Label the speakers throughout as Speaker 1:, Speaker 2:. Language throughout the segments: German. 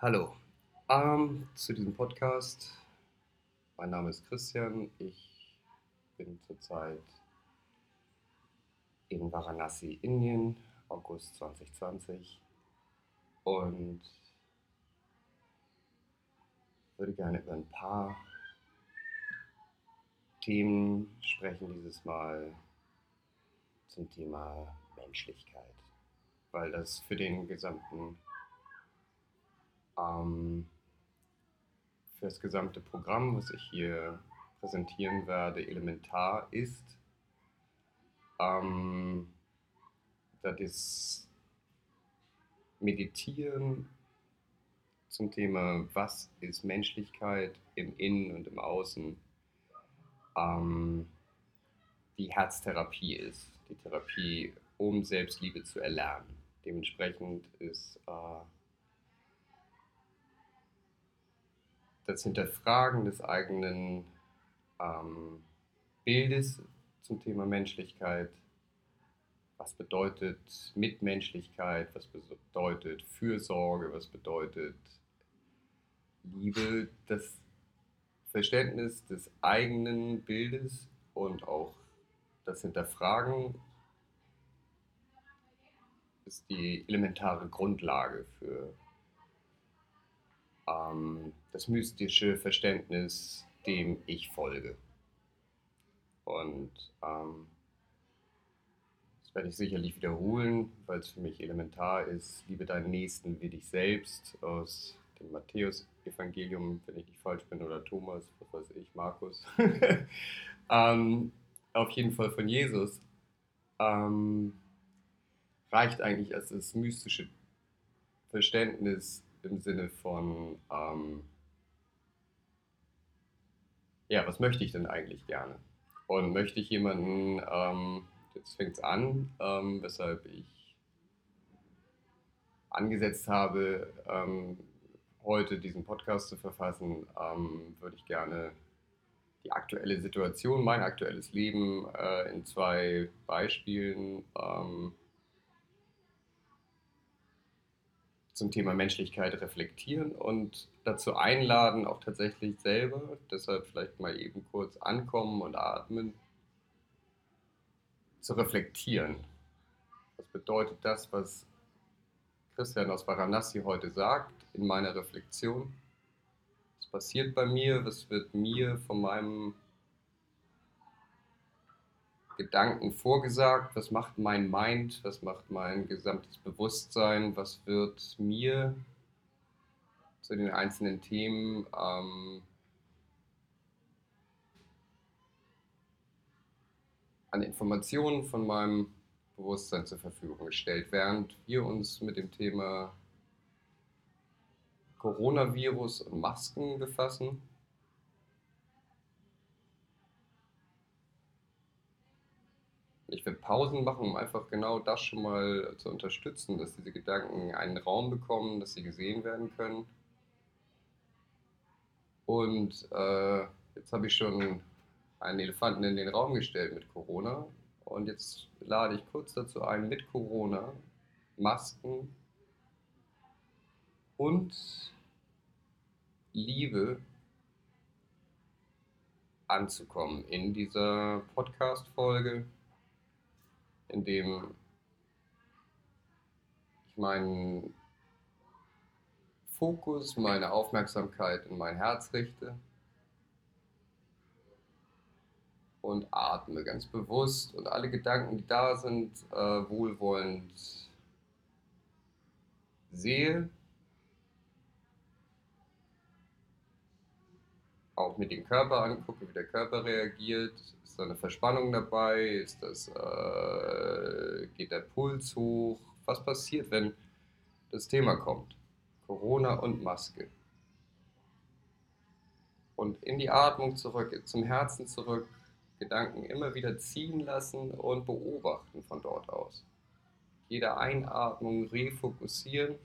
Speaker 1: Hallo ähm, zu diesem Podcast. Mein Name ist Christian. Ich bin zurzeit in Varanasi, Indien, August 2020 und würde gerne über ein paar Themen sprechen, dieses Mal zum Thema Menschlichkeit, weil das für den gesamten ähm, für das gesamte Programm, was ich hier präsentieren werde, elementar ist. Ähm, das ist Meditieren zum Thema, was ist Menschlichkeit im Innen und im Außen, ähm, die Herztherapie ist, die Therapie, um Selbstliebe zu erlernen. Dementsprechend ist äh, das Hinterfragen des eigenen ähm, Bildes zum Thema Menschlichkeit. Was bedeutet Mitmenschlichkeit? Was bedeutet Fürsorge? Was bedeutet Liebe? Das Verständnis des eigenen Bildes und auch das Hinterfragen ist die elementare Grundlage für ähm, das mystische Verständnis, dem ich folge. Und ähm, das werde ich sicherlich wiederholen, weil es für mich elementar ist. Liebe deinen Nächsten wie dich selbst aus dem Matthäus-Evangelium, wenn ich nicht falsch bin, oder Thomas, was weiß ich, Markus. ähm, auf jeden Fall von Jesus. Ähm, reicht eigentlich als das mystische Verständnis im Sinne von, ähm, ja, was möchte ich denn eigentlich gerne? Und möchte ich jemanden, ähm, jetzt fängt es an, ähm, weshalb ich angesetzt habe, ähm, heute diesen Podcast zu verfassen, ähm, würde ich gerne die aktuelle Situation, mein aktuelles Leben äh, in zwei Beispielen ähm, zum Thema Menschlichkeit reflektieren und dazu einladen, auch tatsächlich selber, deshalb vielleicht mal eben kurz ankommen und atmen, zu reflektieren. Was bedeutet das, was Christian aus Varanasi heute sagt, in meiner Reflexion? Was passiert bei mir? Was wird mir von meinem Gedanken vorgesagt, was macht mein Mind, was macht mein gesamtes Bewusstsein, was wird mir zu den einzelnen Themen ähm, an Informationen von meinem Bewusstsein zur Verfügung gestellt, während wir uns mit dem Thema Coronavirus und Masken befassen ich werde Pausen machen, um einfach genau das schon mal zu unterstützen, dass diese Gedanken einen Raum bekommen, dass sie gesehen werden können. Und äh, jetzt habe ich schon einen Elefanten in den Raum gestellt mit Corona. Und jetzt lade ich kurz dazu ein, mit Corona Masken und Liebe anzukommen in dieser Podcast-Folge in dem ich meinen Fokus, meine Aufmerksamkeit in mein Herz richte und atme ganz bewusst und alle Gedanken, die da sind, äh, wohlwollend sehe auch mit dem Körper angucke, wie der Körper reagiert. Ist da eine Verspannung dabei? Ist das, äh, geht der Puls hoch? Was passiert, wenn das Thema kommt? Corona und Maske. Und in die Atmung zurück, zum Herzen zurück, Gedanken immer wieder ziehen lassen und beobachten von dort aus. Jede Einatmung refokussieren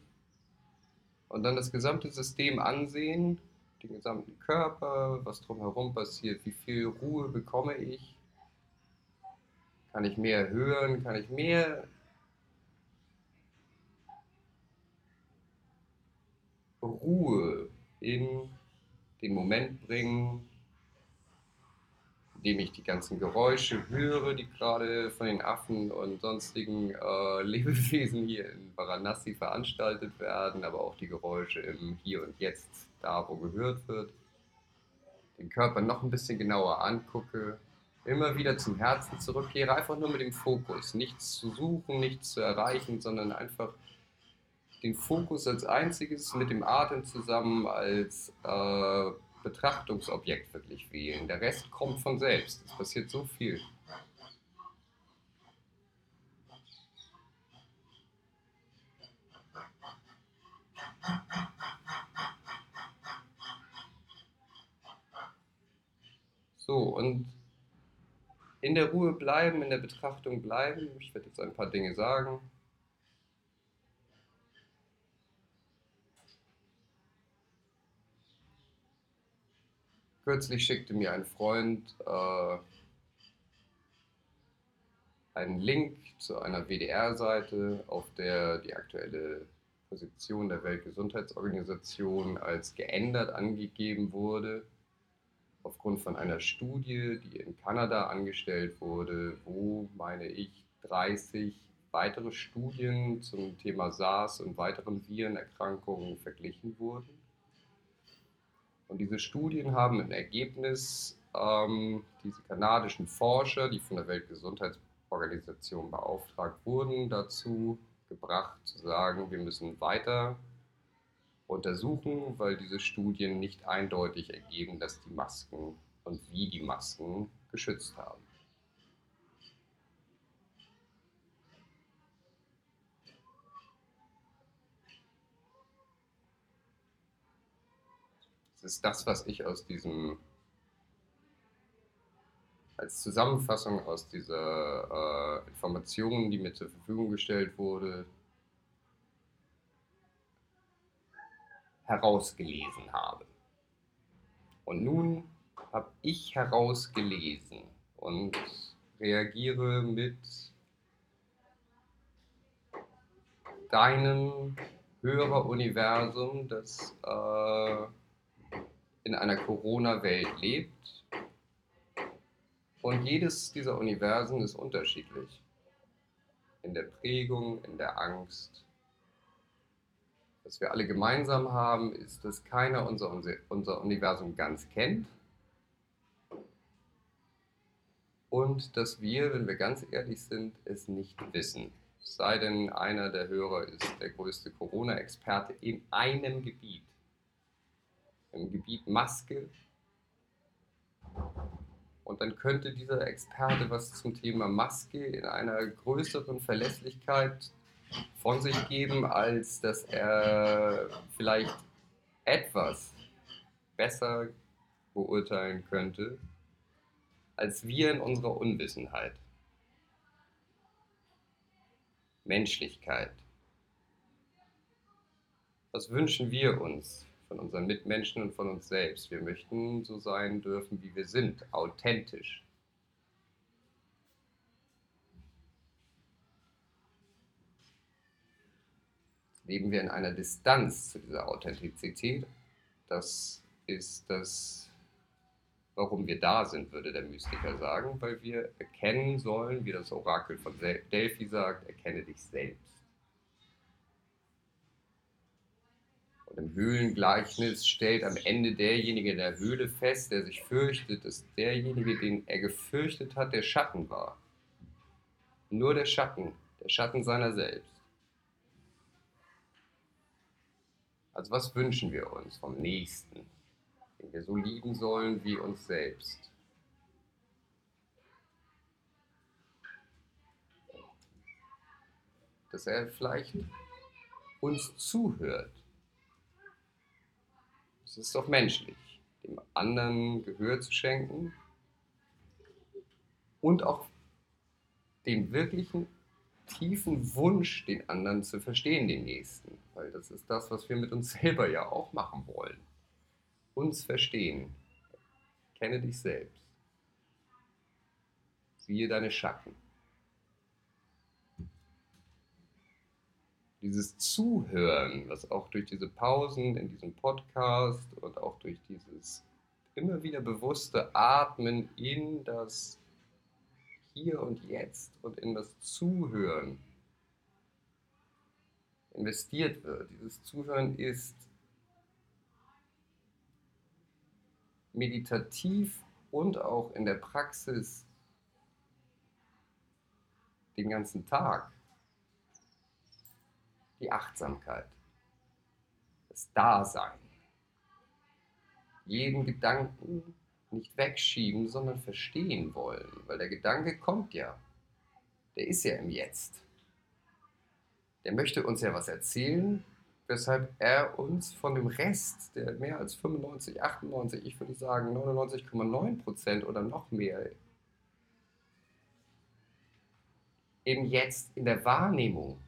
Speaker 1: und dann das gesamte System ansehen den gesamten Körper, was drumherum passiert, wie viel Ruhe bekomme ich, kann ich mehr hören, kann ich mehr Ruhe in den Moment bringen, indem ich die ganzen Geräusche höre, die gerade von den Affen und sonstigen äh, Lebewesen hier in Varanasi veranstaltet werden, aber auch die Geräusche im Hier und Jetzt, da wo gehört wird. Den Körper noch ein bisschen genauer angucke, immer wieder zum Herzen zurückkehre, einfach nur mit dem Fokus. Nichts zu suchen, nichts zu erreichen, sondern einfach den Fokus als einziges mit dem Atem zusammen als äh, Betrachtungsobjekt wirklich wählen. Der Rest kommt von selbst. Es passiert so viel. So, und in der Ruhe bleiben, in der Betrachtung bleiben. Ich werde jetzt ein paar Dinge sagen. Kürzlich schickte mir ein Freund äh, einen Link zu einer WDR-Seite, auf der die aktuelle Position der Weltgesundheitsorganisation als geändert angegeben wurde, aufgrund von einer Studie, die in Kanada angestellt wurde, wo, meine ich, 30 weitere Studien zum Thema SARS und weiteren Virenerkrankungen verglichen wurden. Und diese Studien haben ein Ergebnis, ähm, diese kanadischen Forscher, die von der Weltgesundheitsorganisation beauftragt wurden, dazu gebracht zu sagen, wir müssen weiter untersuchen, weil diese Studien nicht eindeutig ergeben, dass die Masken und wie die Masken geschützt haben. Das ist das, was ich aus diesem, als Zusammenfassung aus dieser äh, Information, die mir zur Verfügung gestellt wurde, herausgelesen habe. Und nun habe ich herausgelesen und reagiere mit deinem Höreruniversum, das äh, in einer Corona-Welt lebt. Und jedes dieser Universen ist unterschiedlich. In der Prägung, in der Angst. Was wir alle gemeinsam haben, ist, dass keiner unser, unser Universum ganz kennt. Und dass wir, wenn wir ganz ehrlich sind, es nicht wissen. Sei denn, einer der Hörer ist der größte Corona-Experte in einem Gebiet im Gebiet Maske. Und dann könnte dieser Experte was zum Thema Maske in einer größeren Verlässlichkeit von sich geben, als dass er vielleicht etwas besser beurteilen könnte, als wir in unserer Unwissenheit. Menschlichkeit. Was wünschen wir uns von unseren Mitmenschen und von uns selbst. Wir möchten so sein dürfen, wie wir sind, authentisch. Leben wir in einer Distanz zu dieser Authentizität? Das ist das, warum wir da sind, würde der Mystiker sagen, weil wir erkennen sollen, wie das Orakel von Delphi sagt, erkenne dich selbst. Und im Höhlengleichnis stellt am Ende derjenige in der Höhle fest, der sich fürchtet, dass derjenige, den er gefürchtet hat, der Schatten war. Nur der Schatten, der Schatten seiner selbst. Also was wünschen wir uns vom Nächsten, den wir so lieben sollen wie uns selbst? Dass er vielleicht uns zuhört es ist doch menschlich, dem anderen Gehör zu schenken und auch den wirklichen tiefen Wunsch, den anderen zu verstehen, den Nächsten. Weil das ist das, was wir mit uns selber ja auch machen wollen. Uns verstehen. Kenne dich selbst. Siehe deine Schatten. dieses Zuhören, was auch durch diese Pausen in diesem Podcast und auch durch dieses immer wieder bewusste Atmen in das Hier und Jetzt und in das Zuhören investiert wird. Dieses Zuhören ist meditativ und auch in der Praxis den ganzen Tag. Die Achtsamkeit, das Dasein, jeden Gedanken nicht wegschieben, sondern verstehen wollen, weil der Gedanke kommt ja, der ist ja im Jetzt. Der möchte uns ja was erzählen, weshalb er uns von dem Rest, der mehr als 95, 98, ich würde sagen 99,9 Prozent oder noch mehr, eben jetzt in der Wahrnehmung,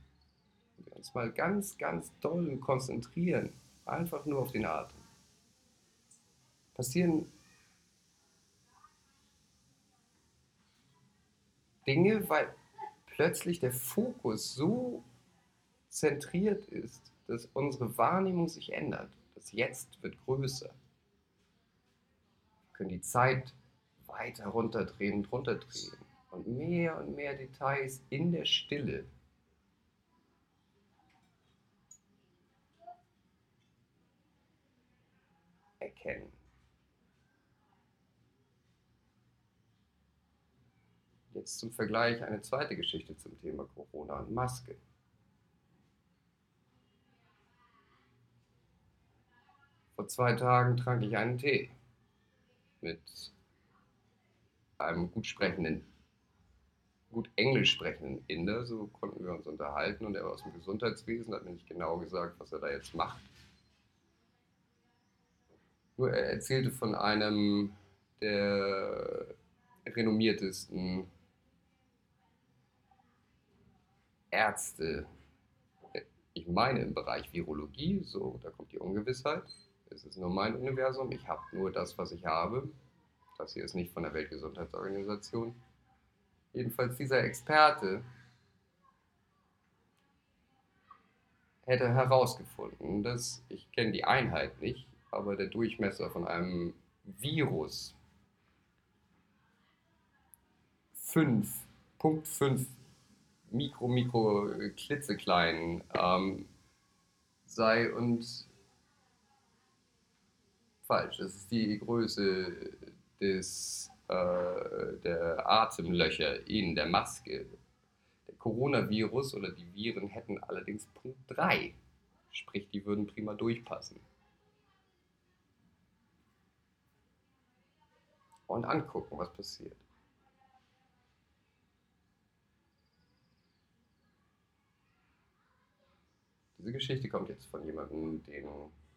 Speaker 1: wir uns mal ganz, ganz doll konzentrieren, einfach nur auf den Atem, passieren Dinge, weil plötzlich der Fokus so zentriert ist, dass unsere Wahrnehmung sich ändert. Das Jetzt wird größer. Wir können die Zeit weiter runterdrehen und runterdrehen und mehr und mehr Details in der Stille erkennen. Jetzt zum Vergleich eine zweite Geschichte zum Thema Corona und Maske. Vor zwei Tagen trank ich einen Tee mit einem gut sprechenden, gut englisch sprechenden Inder. So konnten wir uns unterhalten und er war aus dem Gesundheitswesen, hat mir nicht genau gesagt, was er da jetzt macht. Nur er erzählte von einem der renommiertesten Ärzte, ich meine im Bereich Virologie, so, da kommt die Ungewissheit. Es ist nur mein Universum, ich habe nur das, was ich habe. Das hier ist nicht von der Weltgesundheitsorganisation. Jedenfalls dieser Experte hätte herausgefunden, dass, ich kenne die Einheit nicht, aber der Durchmesser von einem Virus 5.5 Mikro, Mikro, klitzeklein ähm, sei und falsch. Es ist die Größe des, äh, der Atemlöcher in der Maske. Der Coronavirus oder die Viren hätten allerdings Punkt 3. Sprich, die würden prima durchpassen. Und angucken, was passiert. Diese Geschichte kommt jetzt von jemandem, den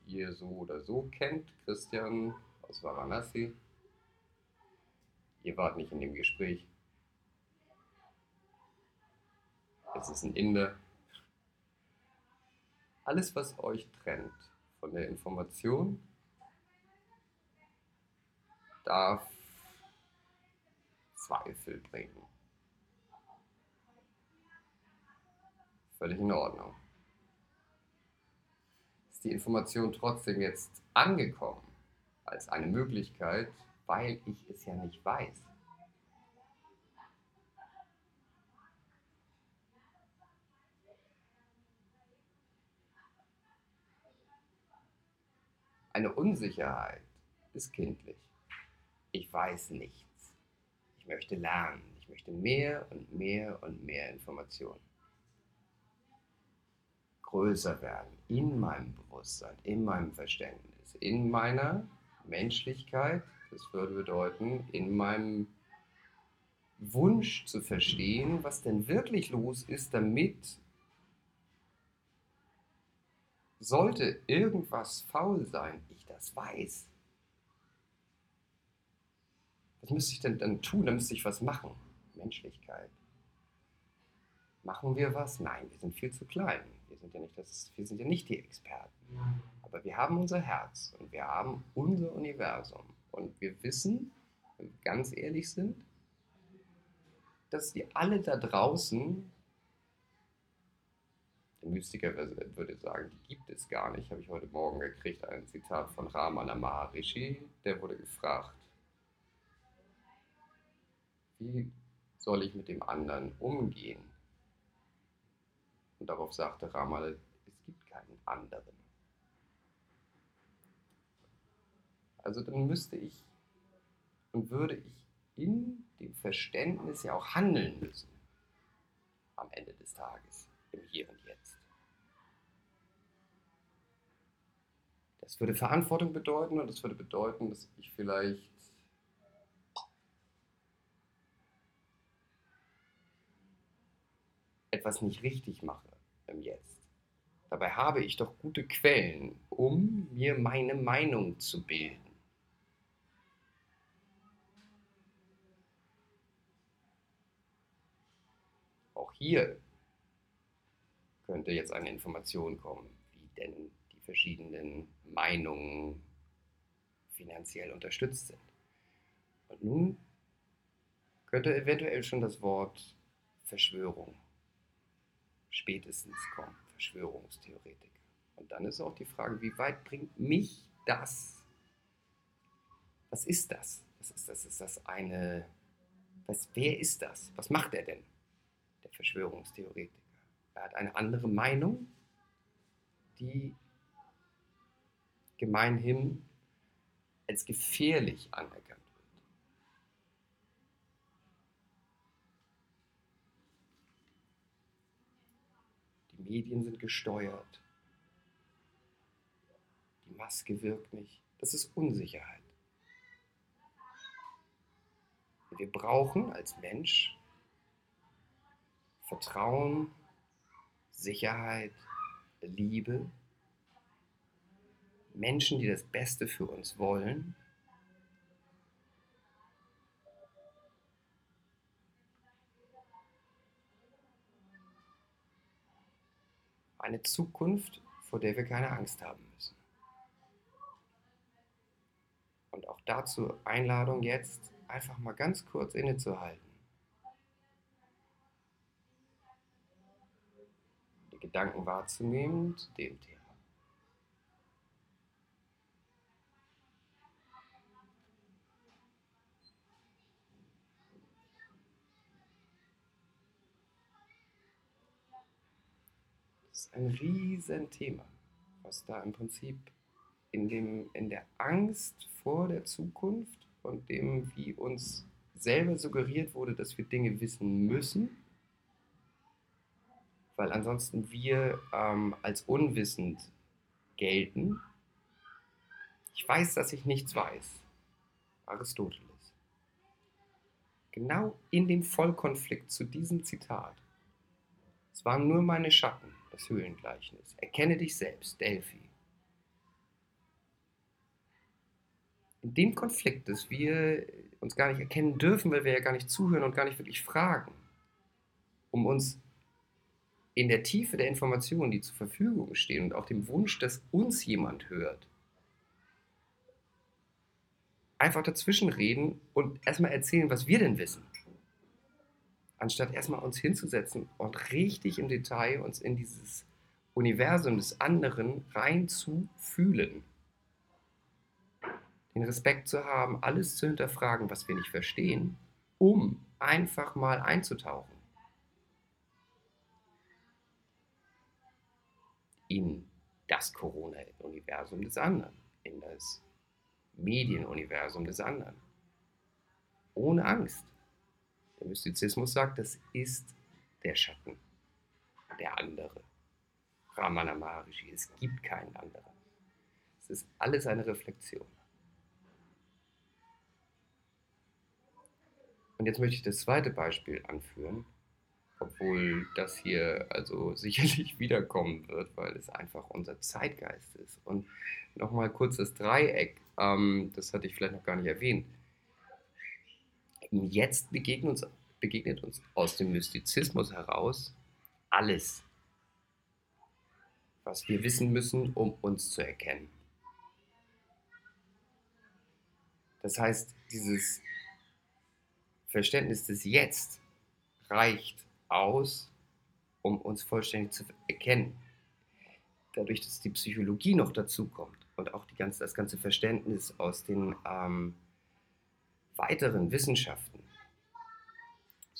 Speaker 1: ihr so oder so kennt, Christian aus Varanasi. Ihr wart nicht in dem Gespräch. Es ist ein Inder. Alles, was euch trennt von der Information, darf Zweifel bringen. Völlig in Ordnung die Information trotzdem jetzt angekommen als eine Möglichkeit, weil ich es ja nicht weiß. Eine Unsicherheit ist kindlich. Ich weiß nichts. Ich möchte lernen. Ich möchte mehr und mehr und mehr Informationen größer werden in meinem Bewusstsein, in meinem Verständnis, in meiner Menschlichkeit. Das würde bedeuten, in meinem Wunsch zu verstehen, was denn wirklich los ist, damit sollte irgendwas faul sein, ich das weiß. Was müsste ich denn dann tun? Da müsste ich was machen. Menschlichkeit. Machen wir was? Nein, wir sind viel zu klein sind ja nicht, das, wir sind ja nicht die Experten. Aber wir haben unser Herz und wir haben unser Universum. Und wir wissen, wenn wir ganz ehrlich sind, dass die alle da draußen Der Mystiker würde sagen, die gibt es gar nicht. Habe ich heute Morgen gekriegt, ein Zitat von Ramana Maharishi. Der wurde gefragt, wie soll ich mit dem anderen umgehen? Und darauf sagte Ramana, es gibt keinen anderen. Also dann müsste ich und würde ich in dem Verständnis ja auch handeln müssen am Ende des Tages, im Hier und Jetzt. Das würde Verantwortung bedeuten und das würde bedeuten, dass ich vielleicht etwas nicht richtig mache im Jetzt. Dabei habe ich doch gute Quellen, um mir meine Meinung zu bilden. Auch hier könnte jetzt eine Information kommen, wie denn die verschiedenen Meinungen finanziell unterstützt sind. Und nun könnte eventuell schon das Wort Verschwörung spätestens kommen, Verschwörungstheoretiker. Und dann ist auch die Frage, wie weit bringt mich das? Was ist das? Was ist das? Ist das eine. Was, wer ist das? Was macht er denn? Der Verschwörungstheoretiker. Er hat eine andere Meinung, die gemeinhin als gefährlich anerkannt wird. Die Medien sind gesteuert. Die Maske wirkt nicht. Das ist Unsicherheit. Wir brauchen als Mensch Vertrauen, Sicherheit, Liebe, Menschen, die das Beste für uns wollen. Eine Zukunft, vor der wir keine Angst haben müssen. Und auch dazu Einladung jetzt, einfach mal ganz kurz innezuhalten. Die Gedanken wahrzunehmen zu dem Thema. Ein Riesenthema, was da im Prinzip in, dem, in der Angst vor der Zukunft und dem, wie uns selber suggeriert wurde, dass wir Dinge wissen müssen, weil ansonsten wir ähm, als unwissend gelten. Ich weiß, dass ich nichts weiß. Aristoteles. Genau in dem Vollkonflikt zu diesem Zitat. Es waren nur meine Schatten das Höhlengleichnis. Erkenne dich selbst, Delphi. In dem Konflikt, dass wir uns gar nicht erkennen dürfen, weil wir ja gar nicht zuhören und gar nicht wirklich fragen, um uns in der Tiefe der Informationen, die zur Verfügung stehen und auch dem Wunsch, dass uns jemand hört, einfach dazwischen reden und erstmal erzählen, was wir denn wissen anstatt erstmal uns hinzusetzen und richtig im Detail uns in dieses Universum des anderen rein zu fühlen. Den Respekt zu haben, alles zu hinterfragen, was wir nicht verstehen, um einfach mal einzutauchen. In das Corona-Universum des anderen, in das Medienuniversum des anderen. Ohne Angst. Der Mystizismus sagt, das ist der Schatten, der andere. Ramana Maharishi, es gibt keinen anderen. Es ist alles eine Reflexion. Und jetzt möchte ich das zweite Beispiel anführen, obwohl das hier also sicherlich wiederkommen wird, weil es einfach unser Zeitgeist ist. Und nochmal kurz das Dreieck, ähm, das hatte ich vielleicht noch gar nicht erwähnt. Jetzt begegnet uns, begegnet uns aus dem Mystizismus heraus alles, was wir wissen müssen, um uns zu erkennen. Das heißt, dieses Verständnis des Jetzt reicht aus, um uns vollständig zu erkennen. dadurch, dass die Psychologie noch dazu kommt und auch ganze, das ganze Verständnis aus den ähm, weiteren Wissenschaften,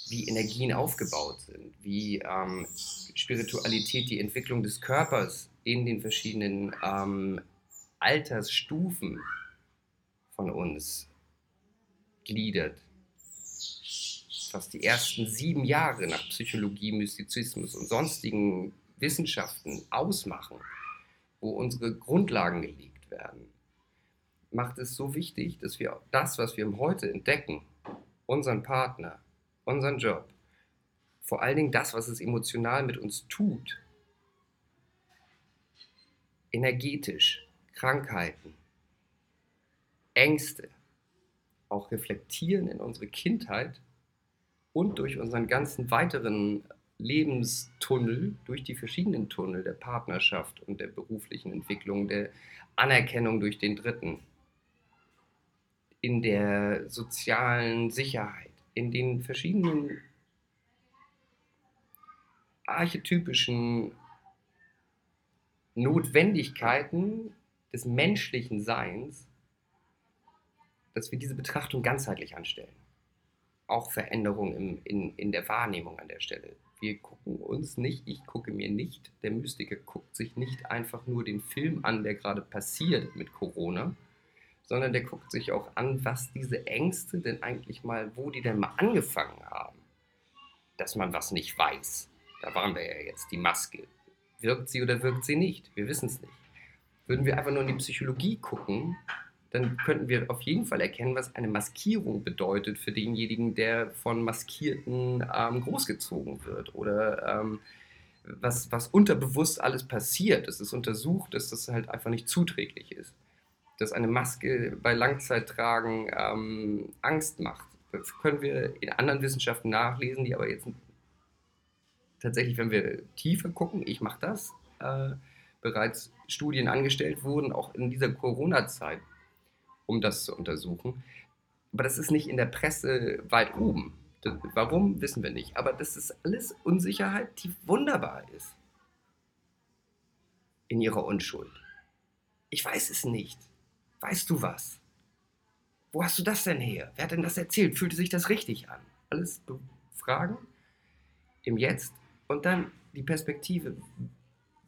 Speaker 1: wie Energien aufgebaut sind, wie ähm, Spiritualität die Entwicklung des Körpers in den verschiedenen ähm, Altersstufen von uns gliedert. Was die ersten sieben Jahre nach Psychologie, Mystizismus und sonstigen Wissenschaften ausmachen, wo unsere Grundlagen gelegt werden, macht es so wichtig, dass wir das, was wir heute entdecken, unseren Partner, unseren Job, vor allen Dingen das, was es emotional mit uns tut, energetisch, Krankheiten, Ängste, auch reflektieren in unsere Kindheit und durch unseren ganzen weiteren Lebenstunnel, durch die verschiedenen Tunnel der Partnerschaft und der beruflichen Entwicklung, der Anerkennung durch den Dritten, in der sozialen Sicherheit, in den verschiedenen archetypischen Notwendigkeiten des menschlichen Seins, dass wir diese Betrachtung ganzheitlich anstellen. Auch Veränderungen im, in, in der Wahrnehmung an der Stelle. Wir gucken uns nicht, ich gucke mir nicht, der Mystiker guckt sich nicht einfach nur den Film an, der gerade passiert mit Corona, sondern der guckt sich auch an, was diese Ängste denn eigentlich mal, wo die denn mal angefangen haben. Dass man was nicht weiß. Da waren wir ja jetzt, die Maske. Wirkt sie oder wirkt sie nicht? Wir wissen es nicht. Würden wir einfach nur in die Psychologie gucken, dann könnten wir auf jeden Fall erkennen, was eine Maskierung bedeutet für denjenigen, der von Maskierten ähm, großgezogen wird oder ähm, was, was unterbewusst alles passiert. Es ist untersucht, dass das halt einfach nicht zuträglich ist dass eine Maske bei Langzeittragen ähm, Angst macht. Das können wir in anderen Wissenschaften nachlesen, die aber jetzt tatsächlich, wenn wir tiefer gucken, ich mache das, äh, bereits Studien angestellt wurden, auch in dieser Corona-Zeit, um das zu untersuchen. Aber das ist nicht in der Presse weit oben. Das, warum, wissen wir nicht. Aber das ist alles Unsicherheit, die wunderbar ist. In ihrer Unschuld. Ich weiß es nicht. Weißt du was? Wo hast du das denn her? Wer hat denn das erzählt? Fühlte sich das richtig an? Alles Fragen im Jetzt und dann die Perspektive.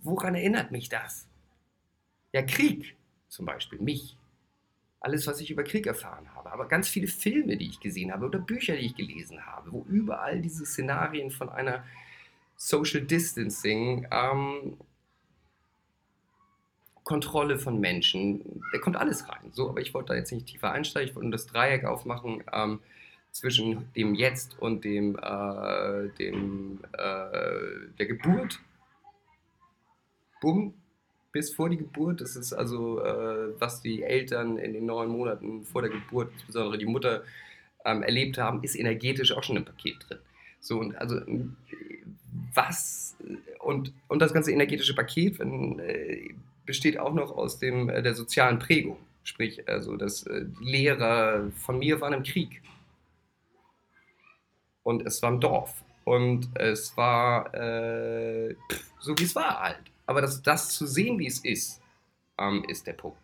Speaker 1: Woran erinnert mich das? Ja, Krieg zum Beispiel, mich. Alles, was ich über Krieg erfahren habe, aber ganz viele Filme, die ich gesehen habe oder Bücher, die ich gelesen habe, wo überall diese Szenarien von einer Social Distancing ähm, Kontrolle von Menschen, da kommt alles rein. So, aber ich wollte da jetzt nicht tiefer einsteigen, ich wollte nur das Dreieck aufmachen ähm, zwischen dem Jetzt und dem, äh, dem äh, der Geburt. Bumm, bis vor die Geburt. Das ist also, äh, was die Eltern in den neun Monaten vor der Geburt, insbesondere die Mutter, ähm, erlebt haben, ist energetisch auch schon im Paket drin. So, und also was und, und das ganze energetische Paket, wenn äh, besteht auch noch aus dem, äh, der sozialen Prägung. Sprich, also das äh, Lehrer von mir waren im Krieg. Und es war im Dorf. Und es war äh, so, wie es war halt. Aber das, das zu sehen, wie es ist, ähm, ist der Punkt.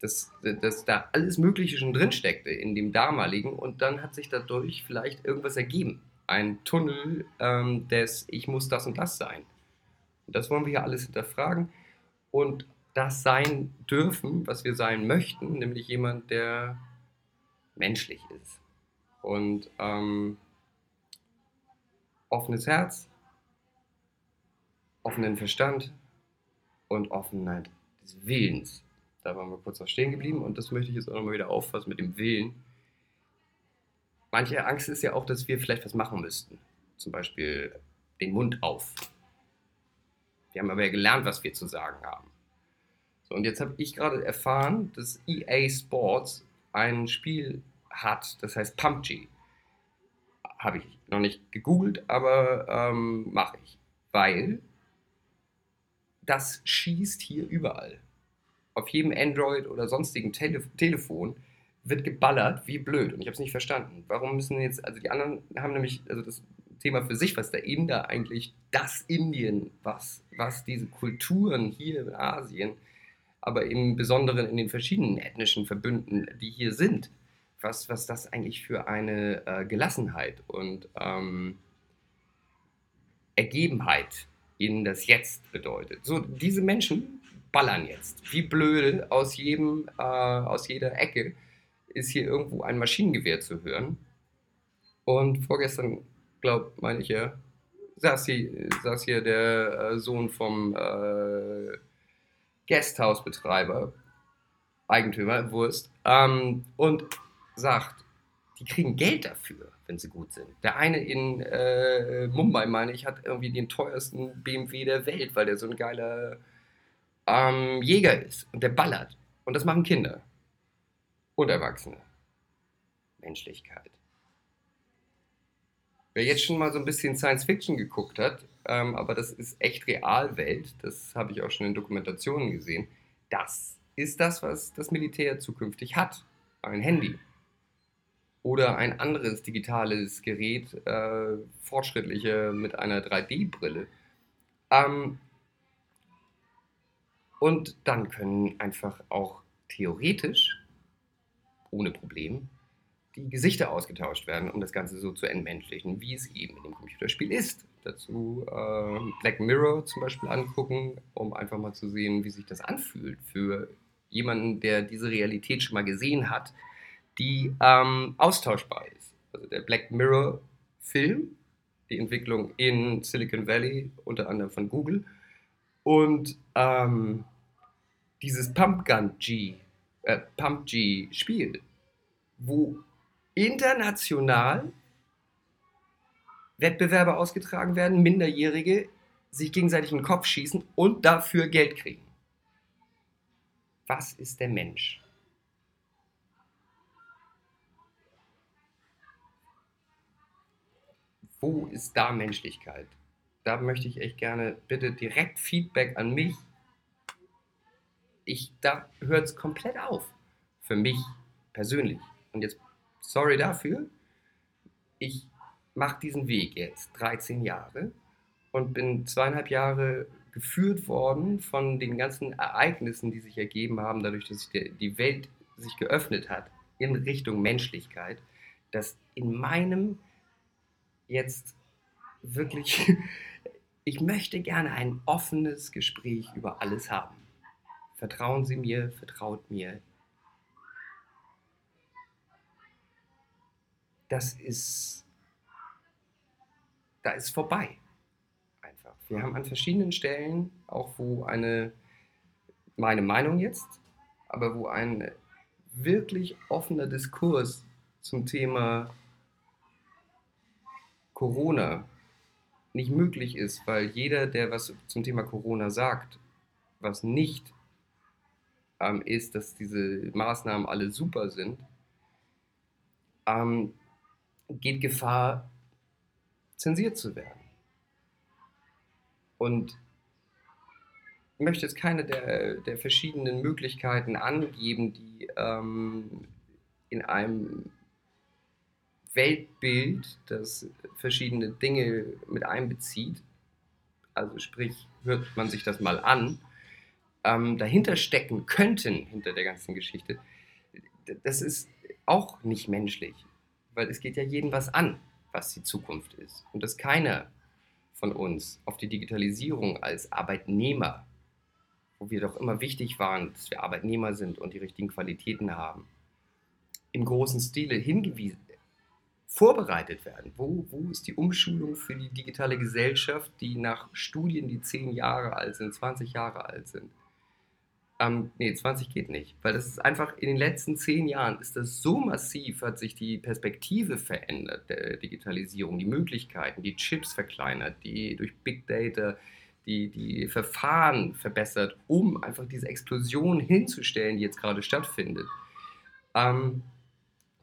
Speaker 1: Dass, dass da alles Mögliche schon drin steckte in dem damaligen und dann hat sich dadurch vielleicht irgendwas ergeben. Ein Tunnel ähm, des Ich muss das und das sein. Und das wollen wir hier alles hinterfragen und das sein dürfen, was wir sein möchten, nämlich jemand, der menschlich ist. Und ähm, offenes Herz, offenen Verstand und Offenheit des Willens. Da waren wir kurz noch stehen geblieben und das möchte ich jetzt auch nochmal wieder auffassen mit dem Willen. Manche Angst ist ja auch, dass wir vielleicht was machen müssten. Zum Beispiel den Mund auf wir haben aber ja gelernt, was wir zu sagen haben. So, und jetzt habe ich gerade erfahren, dass EA Sports ein Spiel hat, das heißt PUBG. Habe ich noch nicht gegoogelt, aber ähm, mache ich. Weil das schießt hier überall. Auf jedem Android oder sonstigen Tele Telefon wird geballert wie blöd. Und ich habe es nicht verstanden. Warum müssen jetzt, also die anderen haben nämlich, also das Thema für sich, was der Inder eigentlich, das Indien, was, was diese Kulturen hier in Asien, aber im Besonderen in den verschiedenen ethnischen Verbünden, die hier sind, was, was das eigentlich für eine äh, Gelassenheit und ähm, Ergebenheit in das Jetzt bedeutet. So, diese Menschen ballern jetzt. Wie blöde aus jedem, äh, aus jeder Ecke ist hier irgendwo ein Maschinengewehr zu hören. Und vorgestern, glaube meine ich ja, saß hier, der äh, Sohn vom äh, Guesthouse-Betreiber, Eigentümer, Wurst, ähm, und sagt, die kriegen Geld dafür, wenn sie gut sind. Der eine in äh, Mumbai, meine ich, hat irgendwie den teuersten BMW der Welt, weil der so ein geiler ähm, Jäger ist und der ballert. Und das machen Kinder und Erwachsene. Menschlichkeit. Wer jetzt schon mal so ein bisschen Science Fiction geguckt hat, ähm, aber das ist echt Realwelt, das habe ich auch schon in Dokumentationen gesehen, das ist das, was das Militär zukünftig hat. Ein Handy. Oder ein anderes digitales Gerät, äh, fortschrittliche mit einer 3D-Brille. Ähm, und dann können einfach auch theoretisch, ohne Problem, die Gesichter ausgetauscht werden, um das Ganze so zu entmenschlichen, wie es eben in dem Computerspiel ist. Dazu äh, Black Mirror zum Beispiel angucken, um einfach mal zu sehen, wie sich das anfühlt für jemanden, der diese Realität schon mal gesehen hat, die ähm, austauschbar ist. Also der Black Mirror Film, die Entwicklung in Silicon Valley, unter anderem von Google. Und ähm, dieses Pumpgun G, äh, Pump G Spiel, wo international Wettbewerbe ausgetragen werden, Minderjährige sich gegenseitig in den Kopf schießen und dafür Geld kriegen. Was ist der Mensch? Wo ist da Menschlichkeit? Da möchte ich echt gerne bitte direkt Feedback an mich ich, da hört es komplett auf. Für mich persönlich. Und jetzt, sorry dafür, ich mache diesen Weg jetzt 13 Jahre und bin zweieinhalb Jahre geführt worden von den ganzen Ereignissen, die sich ergeben haben, dadurch, dass die Welt sich geöffnet hat in Richtung Menschlichkeit, dass in meinem jetzt wirklich, ich möchte gerne ein offenes Gespräch über alles haben. Vertrauen Sie mir, vertraut mir. Das ist, da ist vorbei. Einfach. Wir haben an verschiedenen Stellen, auch wo eine, meine Meinung jetzt, aber wo ein wirklich offener Diskurs zum Thema Corona nicht möglich ist, weil jeder, der was zum Thema Corona sagt, was nicht ähm, ist, dass diese Maßnahmen alle super sind, ähm, geht Gefahr, zensiert zu werden. Und ich möchte jetzt keine der, der verschiedenen Möglichkeiten angeben, die ähm, in einem Weltbild, das verschiedene Dinge mit einbezieht, also sprich, hört man sich das mal an, ähm, dahinter stecken könnten, hinter der ganzen Geschichte, das ist auch nicht menschlich. Weil es geht ja jeden was an, was die Zukunft ist. Und dass keiner von uns auf die Digitalisierung als Arbeitnehmer, wo wir doch immer wichtig waren, dass wir Arbeitnehmer sind und die richtigen Qualitäten haben, im großen Stile hingewiesen, vorbereitet werden. Wo, wo ist die Umschulung für die digitale Gesellschaft, die nach Studien, die zehn Jahre alt sind, 20 Jahre alt sind, ähm, nee, 20 geht nicht, weil das ist einfach in den letzten zehn Jahren ist das so massiv, hat sich die Perspektive verändert der Digitalisierung, die Möglichkeiten, die Chips verkleinert, die durch Big Data die, die Verfahren verbessert, um einfach diese Explosion hinzustellen, die jetzt gerade stattfindet. Ähm,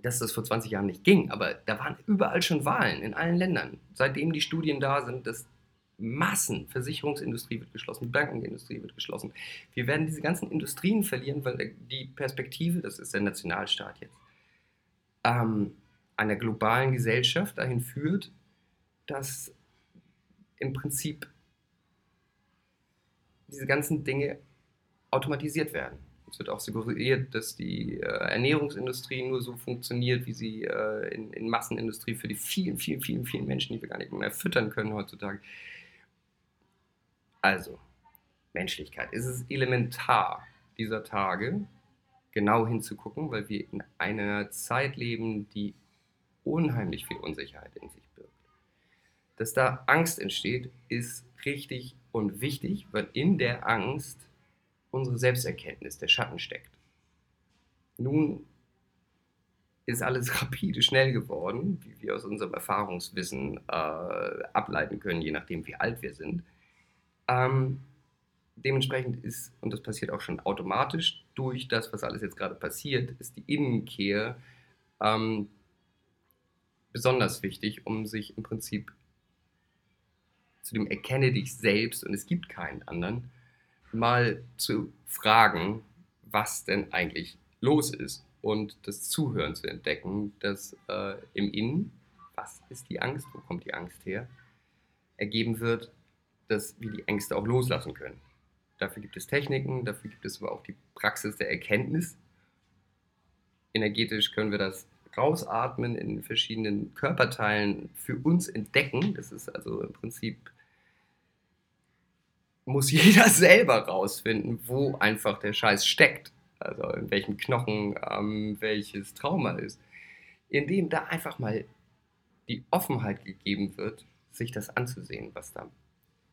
Speaker 1: dass das vor 20 Jahren nicht ging, aber da waren überall schon Wahlen in allen Ländern. Seitdem die Studien da sind, dass Massen. Versicherungsindustrie wird geschlossen, Bankenindustrie wird geschlossen. Wir werden diese ganzen Industrien verlieren, weil die Perspektive, das ist der Nationalstaat jetzt, ähm, einer globalen Gesellschaft dahin führt, dass im Prinzip diese ganzen Dinge automatisiert werden. Es wird auch suggeriert, dass die äh, Ernährungsindustrie nur so funktioniert, wie sie äh, in, in, Massenindustrie für die vielen, vielen, vielen, vielen Menschen, die wir gar nicht mehr füttern können heutzutage. Also, Menschlichkeit. Es ist elementar dieser Tage, genau hinzugucken, weil wir in einer Zeit leben, die unheimlich viel Unsicherheit in sich birgt. Dass da Angst entsteht, ist richtig und wichtig, weil in der Angst unsere Selbsterkenntnis, der Schatten steckt. Nun ist alles rapide schnell geworden, wie wir aus unserem Erfahrungswissen äh, ableiten können, je nachdem wie alt wir sind. Ähm, dementsprechend ist, und das passiert auch schon automatisch durch das, was alles jetzt gerade passiert, ist die Innenkehr ähm, besonders wichtig, um sich im Prinzip zu dem Erkenne dich selbst und es gibt keinen anderen, mal zu fragen, was denn eigentlich los ist und das Zuhören zu entdecken, dass äh, im Innen, was ist die Angst, wo kommt die Angst her, ergeben wird, dass wir die Ängste auch loslassen können. Dafür gibt es Techniken, dafür gibt es aber auch die Praxis der Erkenntnis. Energetisch können wir das rausatmen in verschiedenen Körperteilen für uns entdecken. Das ist also im Prinzip, muss jeder selber rausfinden, wo einfach der Scheiß steckt. Also in welchem Knochen ähm, welches Trauma ist. Indem da einfach mal die Offenheit gegeben wird, sich das anzusehen, was da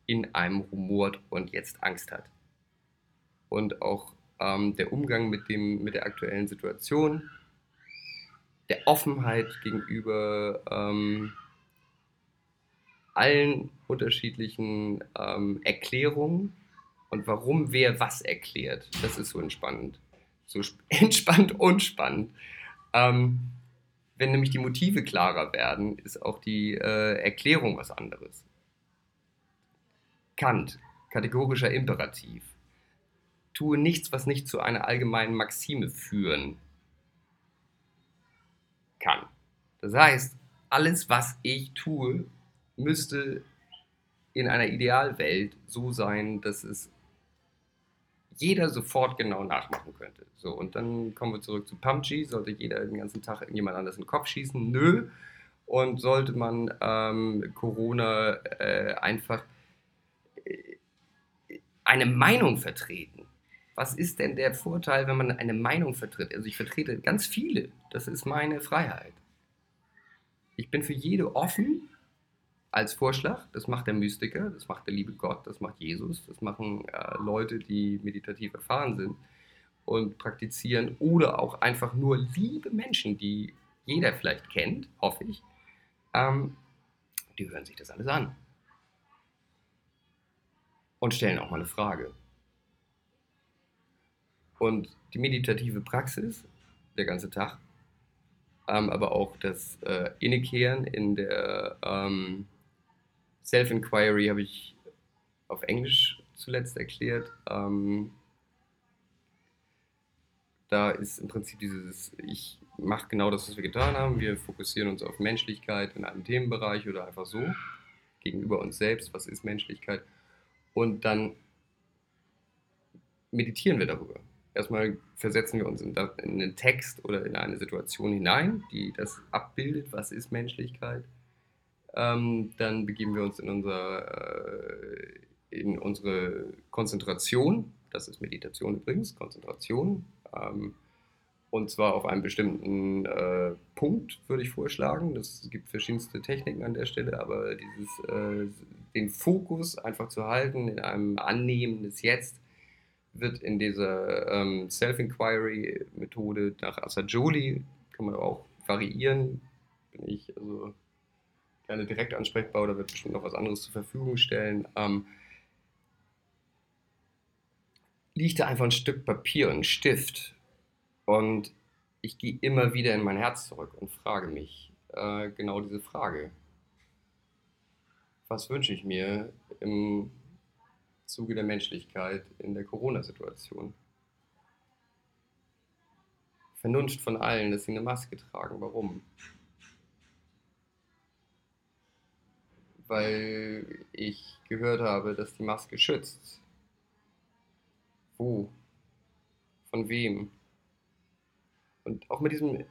Speaker 1: in einem rumort und jetzt Angst hat und auch ähm, der Umgang mit, dem, mit der aktuellen Situation, der Offenheit gegenüber ähm, allen unterschiedlichen ähm, Erklärungen und warum wer was erklärt. Das ist so entspannend. So entspannt und spannend. Ähm, wenn nämlich die Motive klarer werden, ist auch die äh, Erklärung was anderes. Kant, kategorischer Imperativ tue nichts, was nicht zu einer allgemeinen Maxime führen kann. Das heißt, alles, was ich tue, müsste in einer Idealwelt so sein, dass es jeder sofort genau nachmachen könnte. So, und dann kommen wir zurück zu PUBG. Sollte jeder den ganzen Tag irgendjemand anders in den Kopf schießen? Nö. Und sollte man ähm, Corona äh, einfach eine Meinung vertreten? was ist denn der Vorteil, wenn man eine Meinung vertritt? Also ich vertrete ganz viele. Das ist meine Freiheit. Ich bin für jede offen als Vorschlag. Das macht der Mystiker, das macht der liebe Gott, das macht Jesus, das machen äh, Leute, die meditativ erfahren sind und praktizieren oder auch einfach nur liebe Menschen, die jeder vielleicht kennt, hoffe ich. Ähm, die hören sich das alles an und stellen auch mal eine Frage. Und die meditative Praxis, der ganze Tag, ähm, aber auch das äh, Innekehren in der ähm, Self-Inquiry habe ich auf Englisch zuletzt erklärt. Ähm, da ist im Prinzip dieses, ich mache genau das, was wir getan haben. Wir fokussieren uns auf Menschlichkeit in einem Themenbereich oder einfach so gegenüber uns selbst. Was ist Menschlichkeit? Und dann meditieren wir darüber. Erstmal versetzen wir uns in, in einen Text oder in eine Situation hinein, die das abbildet, was ist Menschlichkeit. Ähm, dann begeben wir uns in, unser, äh, in unsere Konzentration, das ist Meditation übrigens, Konzentration. Ähm, und zwar auf einen bestimmten äh, Punkt, würde ich vorschlagen. Es gibt verschiedenste Techniken an der Stelle, aber dieses, äh, den Fokus einfach zu halten in einem Annehmen des Jetzt wird in dieser ähm, Self-Inquiry-Methode nach Asajoli, kann man auch variieren, bin ich also gerne direkt ansprechbar oder wird bestimmt noch was anderes zur Verfügung stellen. Ähm, liegt da einfach ein Stück Papier und ein Stift und ich gehe immer wieder in mein Herz zurück und frage mich äh, genau diese Frage. Was wünsche ich mir im Zuge der Menschlichkeit in der Corona-Situation. Vernunft von allen, dass sie eine Maske tragen. Warum? weil ich gehört habe, dass die Maske schützt. Wo? Von wem? Und auch mit diesem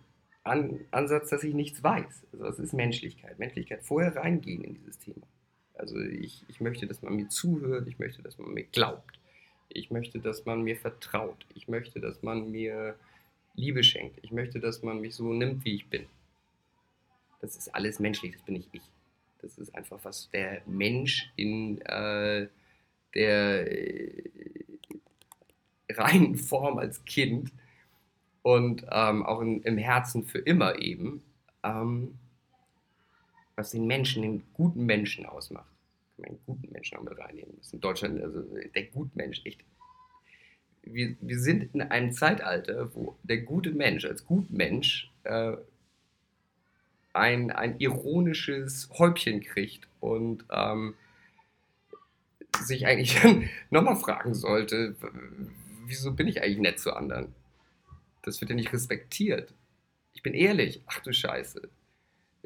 Speaker 1: An Ansatz, dass ich nichts weiß. Also das ist Menschlichkeit. Menschlichkeit. Vorher reingehen in dieses Thema. Also ich, ich möchte, dass man mir zuhört, ich möchte, dass man mir glaubt. Ich möchte, dass man mir vertraut. Ich möchte, dass man mir Liebe schenkt. Ich möchte, dass man mich so nimmt, wie ich bin. Das ist alles menschlich, das bin nicht ich. Das ist einfach, was der Mensch in äh, der äh, reinen Form als Kind und ähm, auch in, im Herzen für immer eben, ähm, was den Menschen, den guten Menschen ausmacht. Den guten Menschen auch mit reinnehmen. Das in Deutschland, also der Gutmensch, echt wir, wir sind in einem Zeitalter, wo der gute Mensch als Gutmensch äh, ein, ein ironisches Häubchen kriegt und ähm, sich eigentlich nochmal fragen sollte, wieso bin ich eigentlich nett zu anderen? Das wird ja nicht respektiert. Ich bin ehrlich. Ach du Scheiße.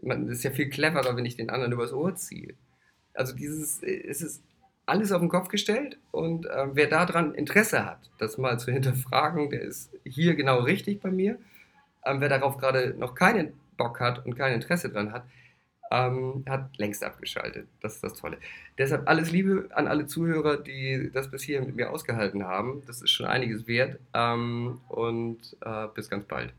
Speaker 1: Man, ist ja viel cleverer, wenn ich den anderen übers Ohr ziehe. Also dieses, es ist alles auf den Kopf gestellt und äh, wer daran Interesse hat, das mal zu hinterfragen, der ist hier genau richtig bei mir. Ähm, wer darauf gerade noch keinen Bock hat und kein Interesse dran hat, ähm, hat längst abgeschaltet. Das ist das Tolle. Deshalb alles Liebe an alle Zuhörer, die das bis hier mit mir ausgehalten haben. Das ist schon einiges wert. Ähm, und äh, bis ganz bald.